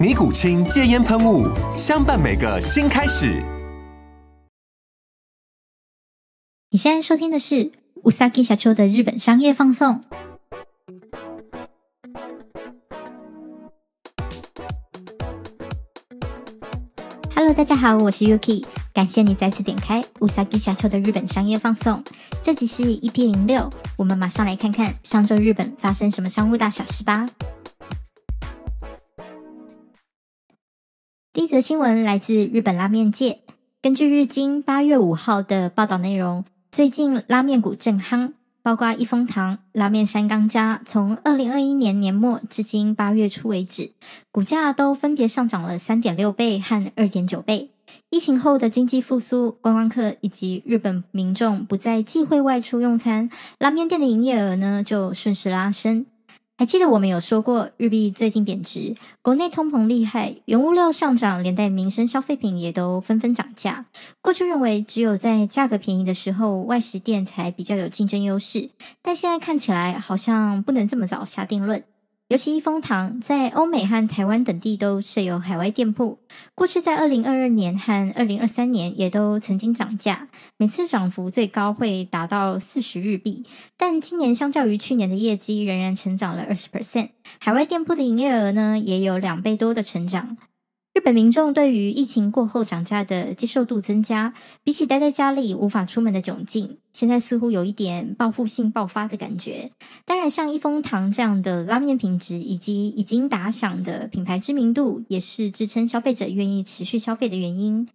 尼古清戒烟喷雾，相伴每个新开始。你现在收听的是うさぎ社长的日本商业放送。Hello，大家好，我是 Yuki，感谢你再次点开うさぎ社长的日本商业放送。这集是 EP 零六，我们马上来看看上周日本发生什么商务大小事吧。 第一则新闻来自日本拉面界。根据日经八月五号的报道内容，最近拉面股正夯，包括一风堂、拉面三缸家，从二零二一年年末至今八月初为止，股价都分别上涨了三点六倍和二点九倍。疫情后的经济复苏、观光客以及日本民众不再忌讳外出用餐，拉面店的营业额呢就顺势拉升。还记得我们有说过，日币最近贬值，国内通膨厉害，原物料上涨，连带民生消费品也都纷纷涨价。过去认为只有在价格便宜的时候，外食店才比较有竞争优势，但现在看起来好像不能这么早下定论。尤其一风堂在欧美和台湾等地都设有海外店铺，过去在二零二二年和二零二三年也都曾经涨价，每次涨幅最高会达到四十日币。但今年相较于去年的业绩，仍然成长了二十 percent，海外店铺的营业额呢也有两倍多的成长。日本民众对于疫情过后涨价的接受度增加，比起待在家里无法出门的窘境，现在似乎有一点报复性爆发的感觉。当然，像一风堂这样的拉面品质以及已经打响的品牌知名度，也是支撑消费者愿意持续消费的原因。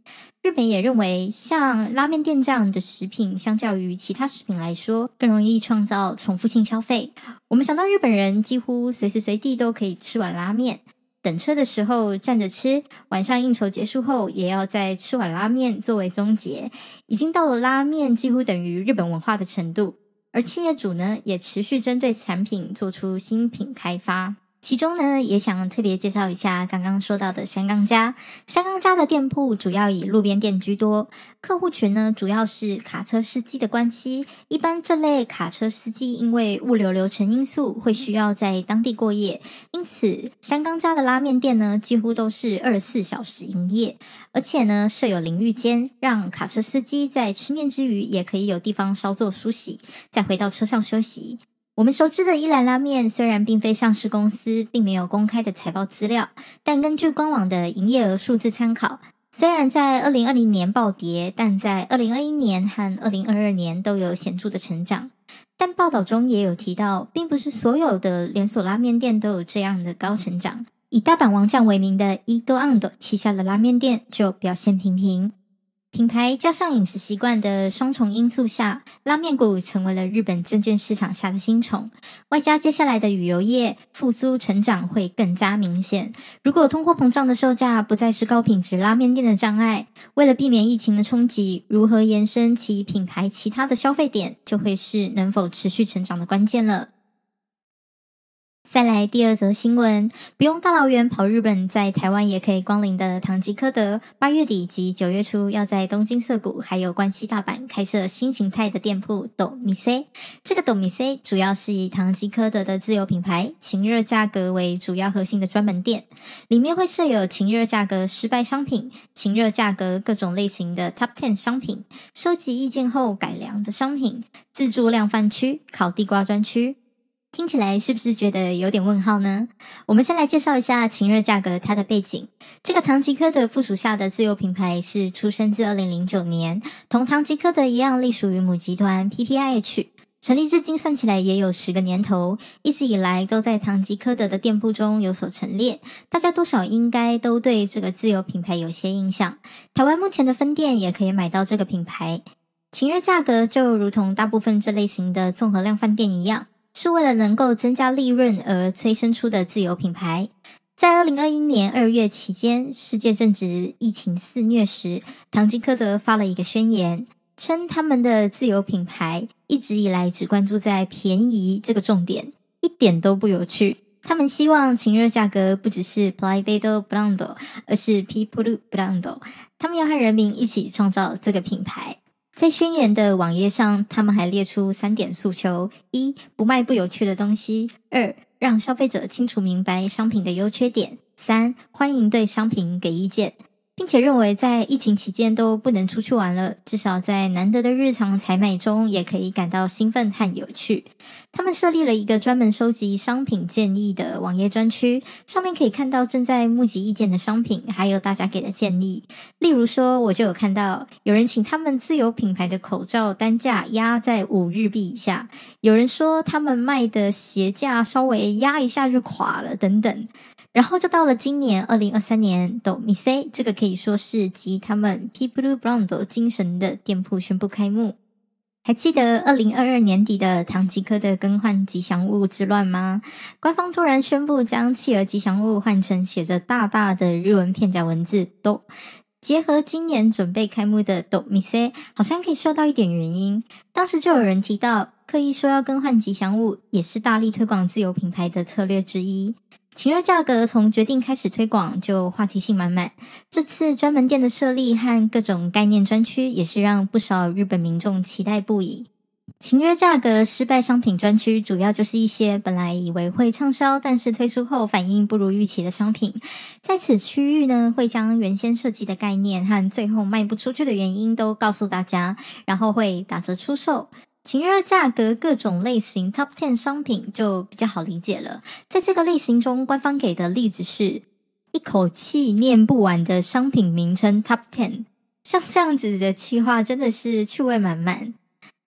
日本也认为，像拉面店这样的食品，相较于其他食品来说，更容易创造重复性消费。我们想到日本人几乎随时随地都可以吃碗拉面。等车的时候站着吃，晚上应酬结束后也要再吃碗拉面作为终结，已经到了拉面几乎等于日本文化的程度。而企业主呢，也持续针对产品做出新品开发。其中呢，也想特别介绍一下刚刚说到的三缸家。三缸家的店铺主要以路边店居多，客户群呢主要是卡车司机的关系。一般这类卡车司机因为物流流程因素，会需要在当地过夜，因此三缸家的拉面店呢几乎都是二十四小时营业，而且呢设有淋浴间，让卡车司机在吃面之余也可以有地方稍作梳洗，再回到车上休息。我们熟知的一兰拉面虽然并非上市公司，并没有公开的财报资料，但根据官网的营业额数字参考，虽然在二零二零年暴跌，但在二零二一年和二零二二年都有显著的成长。但报道中也有提到，并不是所有的连锁拉面店都有这样的高成长。以大阪王将为名的伊豆安的旗下的拉面店就表现平平。品牌加上饮食习惯的双重因素下，拉面股成为了日本证券市场下的新宠。外加接下来的旅游业复苏成长会更加明显。如果通货膨胀的售价不再是高品质拉面店的障碍，为了避免疫情的冲击，如何延伸其品牌其他的消费点，就会是能否持续成长的关键了。再来第二则新闻，不用大老远跑日本，在台湾也可以光临的唐吉诃德，八月底及九月初要在东京涩谷还有关西大阪开设新形态的店铺。ドミセ，这个ドミセ主要是以唐吉诃德的自有品牌晴热价格为主要核心的专门店，里面会设有晴热价格失败商品、晴热价格各种类型的 Top Ten 商品、收集意见后改良的商品、自助量贩区、烤地瓜专区。 听起来是不是觉得有点问号呢？我们先来介绍一下晴热价格它的背景。这个唐吉诃德附属下的自有品牌是出生自二零零九年，同唐吉诃德一样，隶属于母集团 PPIH，成立至今算起来也有十个年头，一直以来都在唐吉诃德的店铺中有所陈列。大家多少应该都对这个自有品牌有些印象。台湾目前的分店也可以买到这个品牌。晴热价格就如同大部分这类型的综合量饭店一样。是为了能够增加利润而催生出的自有品牌。在二零二一年二月期间，世界正值疫情肆虐时，唐吉诃德发了一个宣言，称他们的自有品牌一直以来只关注在便宜这个重点，一点都不有趣。他们希望晴热价格不只是 Private Brando，而是 People Brand。他们要和人民一起创造这个品牌。在宣言的网页上，他们还列出三点诉求：一、不卖不有趣的东西；二、让消费者清楚明白商品的优缺点；三、欢迎对商品给意见。并且认为，在疫情期间都不能出去玩了，至少在难得的日常采买中，也可以感到兴奋和有趣。他们设立了一个专门收集商品建议的网页专区，上面可以看到正在募集意见的商品，还有大家给的建议。例如说，我就有看到有人请他们自有品牌的口罩单价压在五日币以下，有人说他们卖的鞋架稍微压一下就垮了，等等。然后就到了今年二零二三年，Do Mise 这个可以说是集他们 People Brand 精神的店铺宣布开幕。还记得二零二二年底的唐吉诃德更换吉祥物之乱吗？官方突然宣布将企鹅吉祥物换成写着大大的日文片假文字 Do，结合今年准备开幕的 Do Mise，好像可以嗅到一点原因。当时就有人提到，刻意说要更换吉祥物，也是大力推广自有品牌的策略之一。情热价格从决定开始推广就话题性满满，这次专门店的设立和各种概念专区也是让不少日本民众期待不已。情热价格失败商品专区主要就是一些本来以为会畅销，但是推出后反应不如预期的商品，在此区域呢，会将原先设计的概念和最后卖不出去的原因都告诉大家，然后会打折出售。晴热价格各种类型 Top Ten 商品就比较好理解了。在这个类型中，官方给的例子是一口气念不完的商品名称 Top Ten，像这样子的企划真的是趣味满满。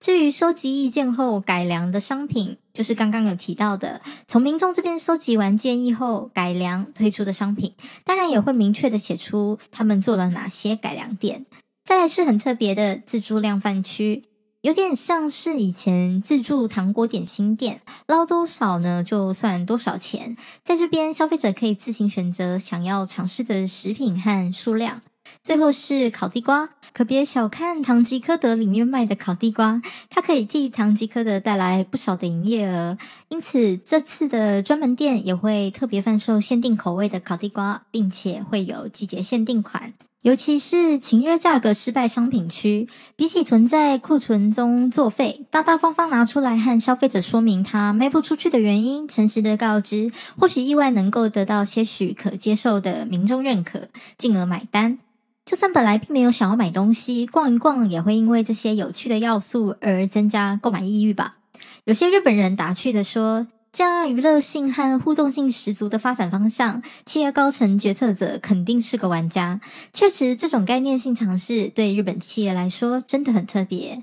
至于收集意见后改良的商品，就是刚刚有提到的，从民众这边收集完建议后改良推出的商品，当然也会明确的写出他们做了哪些改良点。再来是很特别的自助量贩区。有点像是以前自助糖果点心店，捞多少呢就算多少钱。在这边，消费者可以自行选择想要尝试的食品和数量。最后是烤地瓜，可别小看唐吉诃德里面卖的烤地瓜，它可以替唐吉诃德带来不少的营业额。因此，这次的专门店也会特别贩售限定口味的烤地瓜，并且会有季节限定款。尤其是晴热价格失败商品区，比起囤在库存中作废，大大方方拿出来和消费者说明它卖不出去的原因，诚实的告知，或许意外能够得到些许可接受的民众认可，进而买单。就算本来并没有想要买东西，逛一逛也会因为这些有趣的要素而增加购买意欲吧。有些日本人打趣的说，这样娱乐性和互动性十足的发展方向，企业高层决策者肯定是个玩家。确实，这种概念性尝试对日本企业来说真的很特别。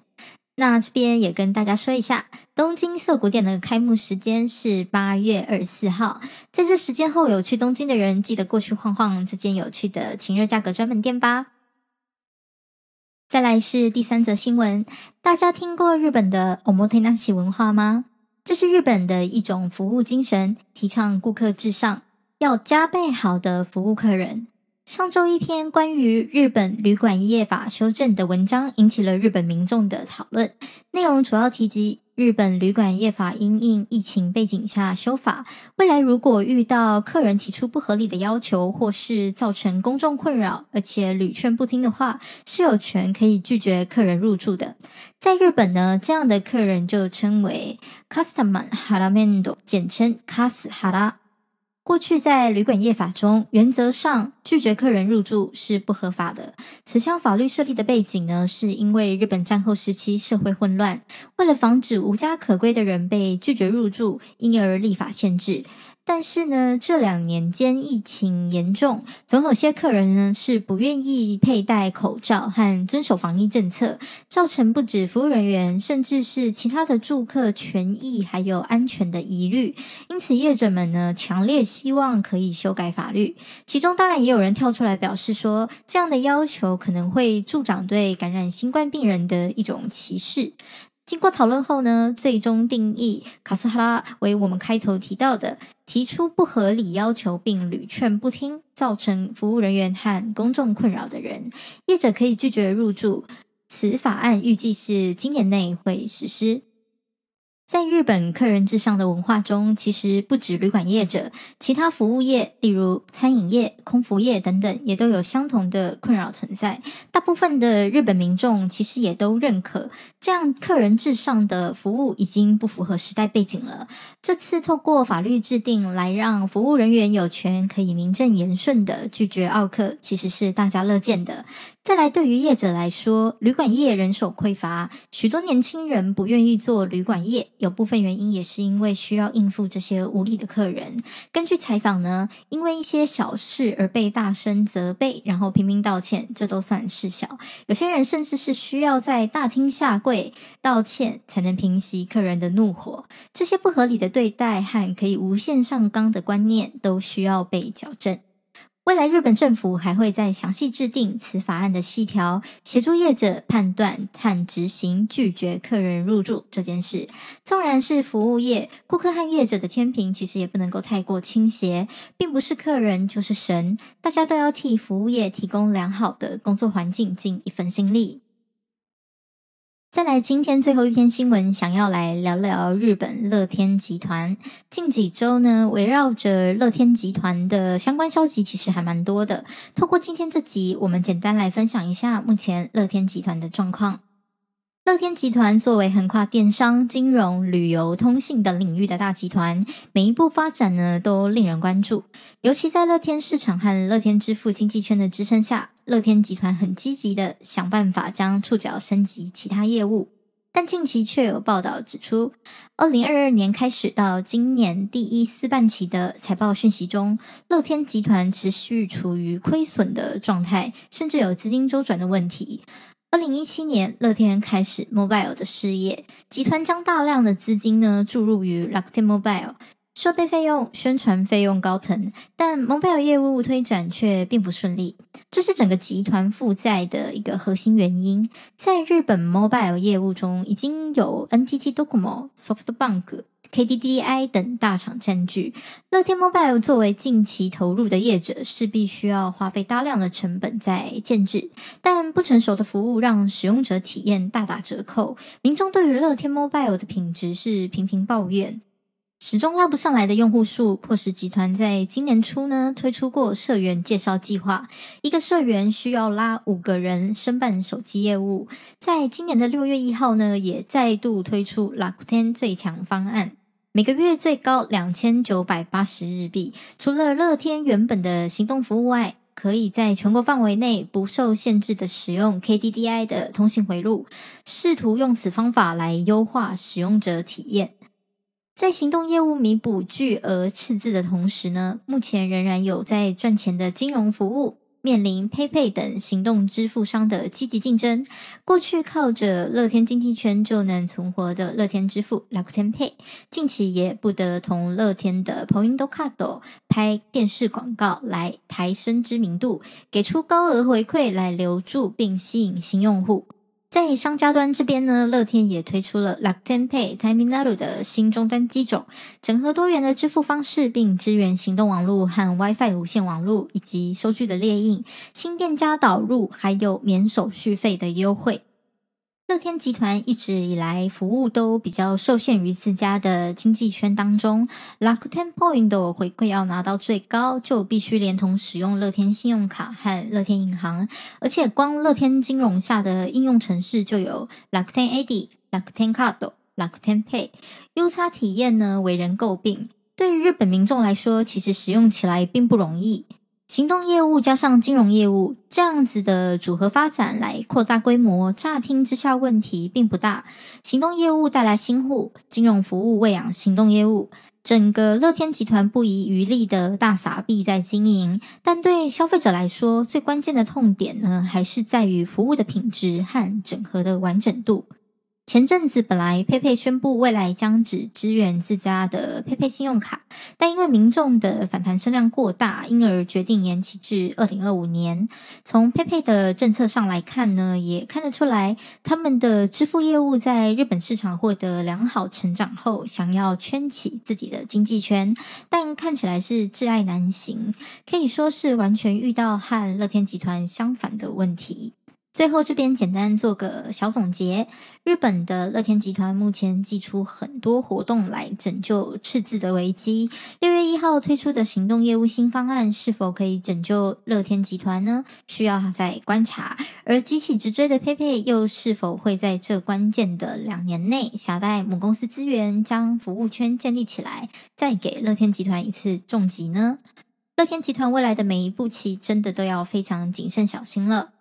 那这边也跟大家说一下，东京涩谷店的开幕时间是八月二十四号。在这时间后有去东京的人，记得过去晃晃这间有趣的晴热价格专门店吧。再来是第三则新闻，大家听过日本的 omotenashi 文化吗？这是日本的一种服务精神，提倡顾客至上，要加倍好的服务客人。上周一篇关于日本旅馆业法修正的文章引起了日本民众的讨论，内容主要提及日本旅馆业法因应疫情背景下修法，未来如果遇到客人提出不合理的要求，或是造成公众困扰，而且屡劝不听的话，是有权可以拒绝客人入住的。在日本呢，这样的客人就称为 Customer Haramendo，简称 Cas Hara。过去在旅馆业法中，原则上拒绝客人入住是不合法的。此项法律设立的背景呢，是因为日本战后时期社会混乱，为了防止无家可归的人被拒绝入住，因而立法限制。但是呢，这两年间疫情严重，总有些客人呢是不愿意佩戴口罩和遵守防疫政策，造成不止服务人员，甚至是其他的住客权益还有安全的疑虑。因此，业者们呢强烈希望可以修改法律。其中当然也有人跳出来表示说，这样的要求可能会助长对感染新冠病人的一种歧视。经过讨论后呢，最终定义卡斯哈拉为我们开头提到的提出不合理要求并屡劝不听，造成服务人员和公众困扰的人，业者可以拒绝入住。此法案预计是今年内会实施。在日本客人至上的文化中，其实不止旅馆业者，其他服务业，例如餐饮业、空服业等等，也都有相同的困扰存在。大部分的日本民众其实也都认可，这样客人至上的服务已经不符合时代背景了。这次透过法律制定来让服务人员有权可以名正言顺地拒绝奥客，其实是大家乐见的。再来，对于业者来说，旅馆业人手匮乏，许多年轻人不愿意做旅馆业，有部分原因也是因为需要应付这些无理的客人。根据采访呢，因为一些小事而被大声责备，然后拼命道歉，这都算事小。有些人甚至是需要在大厅下跪道歉，才能平息客人的怒火。这些不合理的对待和可以无限上纲的观念，都需要被矫正。未来日本政府还会再详细制定此法案的细条，协助业者判断和执行拒绝客人入住这件事。纵然是服务业，顾客和业者的天平其实也不能够太过倾斜，并不是客人就是神，大家都要替服务业提供良好的工作环境，尽一份心力。再来，今天最后一篇新闻，想要来聊聊日本乐天集团。近几周呢，围绕着乐天集团的相关消息，其实还蛮多的。透过今天这集，我们简单来分享一下目前乐天集团的状况。乐天集团作为横跨电商、金融、旅游、通信等领域的大集团，每一步发展呢都令人关注。尤其在乐天市场和乐天支付经济圈的支撑下，乐天集团很积极的想办法将触角升级其他业务。但近期却有报道指出，二零二二年开始到今年第一四半期的财报讯息中，乐天集团持续处于亏损的状态，甚至有资金周转的问题。二零一七年，乐天开始 Mobile 的事业，集团将大量的资金呢注入于乐天 Mobile，设备费用、宣传费用高腾，但 Mobile 业务推展却并不顺利，这是整个集团负债的一个核心原因。在日本 Mobile 业务中，已经有 NTT Docomo、SoftBank。KDDI 等大厂占据，乐天 Mobile 作为近期投入的业者，势必需要花费大量的成本在建置，但不成熟的服务让使用者体验大打折扣，民众对于乐天 Mobile 的品质是频频抱怨，始终拉不上来的用户数，迫使集团在今年初呢推出过社员介绍计划，一个社员需要拉五个人申办手机业务，在今年的六月一号呢，也再度推出乐天最强方案。每个月最高两千九百八十日币。除了乐天原本的行动服务外，可以在全国范围内不受限制的使用 KDDI 的通信回路，试图用此方法来优化使用者体验。在行动业务弥补巨额赤字的同时呢，目前仍然有在赚钱的金融服务。面临 PayPay 等行动支付商的积极竞争，过去靠着乐天经济圈就能存活的乐天支付 Rakuten Pay，近期也不得同乐天的 Point Card 拍电视广告来抬升知名度，给出高额回馈来留住并吸引新用户。在商家端这边呢，乐天也推出了 Lakten Pay Terminal 的新终端机种，整合多元的支付方式，并支援行动网络和 WiFi 无线网络以及收据的列印、新店家导入，还有免手续费的优惠。乐天集团一直以来服务都比较受限于自家的经济圈当中，Lakuten Point 的回馈要拿到最高，就必须连同使用乐天信用卡和乐天银行，而且光乐天金融下的应用程式就有 Lakuten AD、Lakuten Card、Lakuten Pay，优差体验呢为人诟病。对于日本民众来说，其实使用起来并不容易。行动业务加上金融业务这样子的组合发展来扩大规模，乍听之下问题并不大。行动业务带来新户，金融服务喂养行动业务，整个乐天集团不遗余力的大撒币在经营。但对消费者来说，最关键的痛点呢，还是在于服务的品质和整合的完整度。前阵子本来 PayPay 宣布未来将只支援自家的 PayPay 信用卡，但因为民众的反弹声量过大，因而决定延期至二零二五年。从 PayPay 的政策上来看呢，也看得出来他们的支付业务在日本市场获得良好成长后，想要圈起自己的经济圈，但看起来是挚爱难行，可以说是完全遇到和乐天集团相反的问题。最后这边简单做个小总结，日本的乐天集团目前祭出很多活动来拯救赤字的危机。六月一号推出的行动业务新方案是否可以拯救乐天集团呢？需要再观察。而急起直追的 PayPay 又是否会在这关键的两年内携带母公司资源，将服务圈建立起来，再给乐天集团一次重击呢？乐天集团未来的每一步棋真的都要非常谨慎小心了。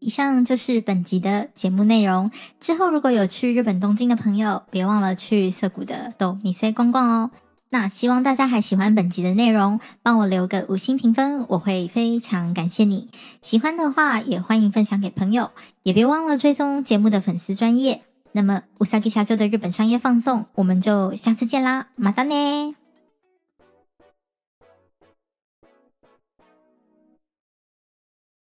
以上就是本集的节目内容。之后如果有去日本东京的朋友，别忘了去涩谷的ドミセ逛逛哦。那希望大家还喜欢本集的内容，帮我留个五星评分，我会非常感谢你。喜欢的话也欢迎分享给朋友，也别忘了追踪节目的粉丝专页。那么うさぎ社长的日本商业放送，我们就下次见啦，またね。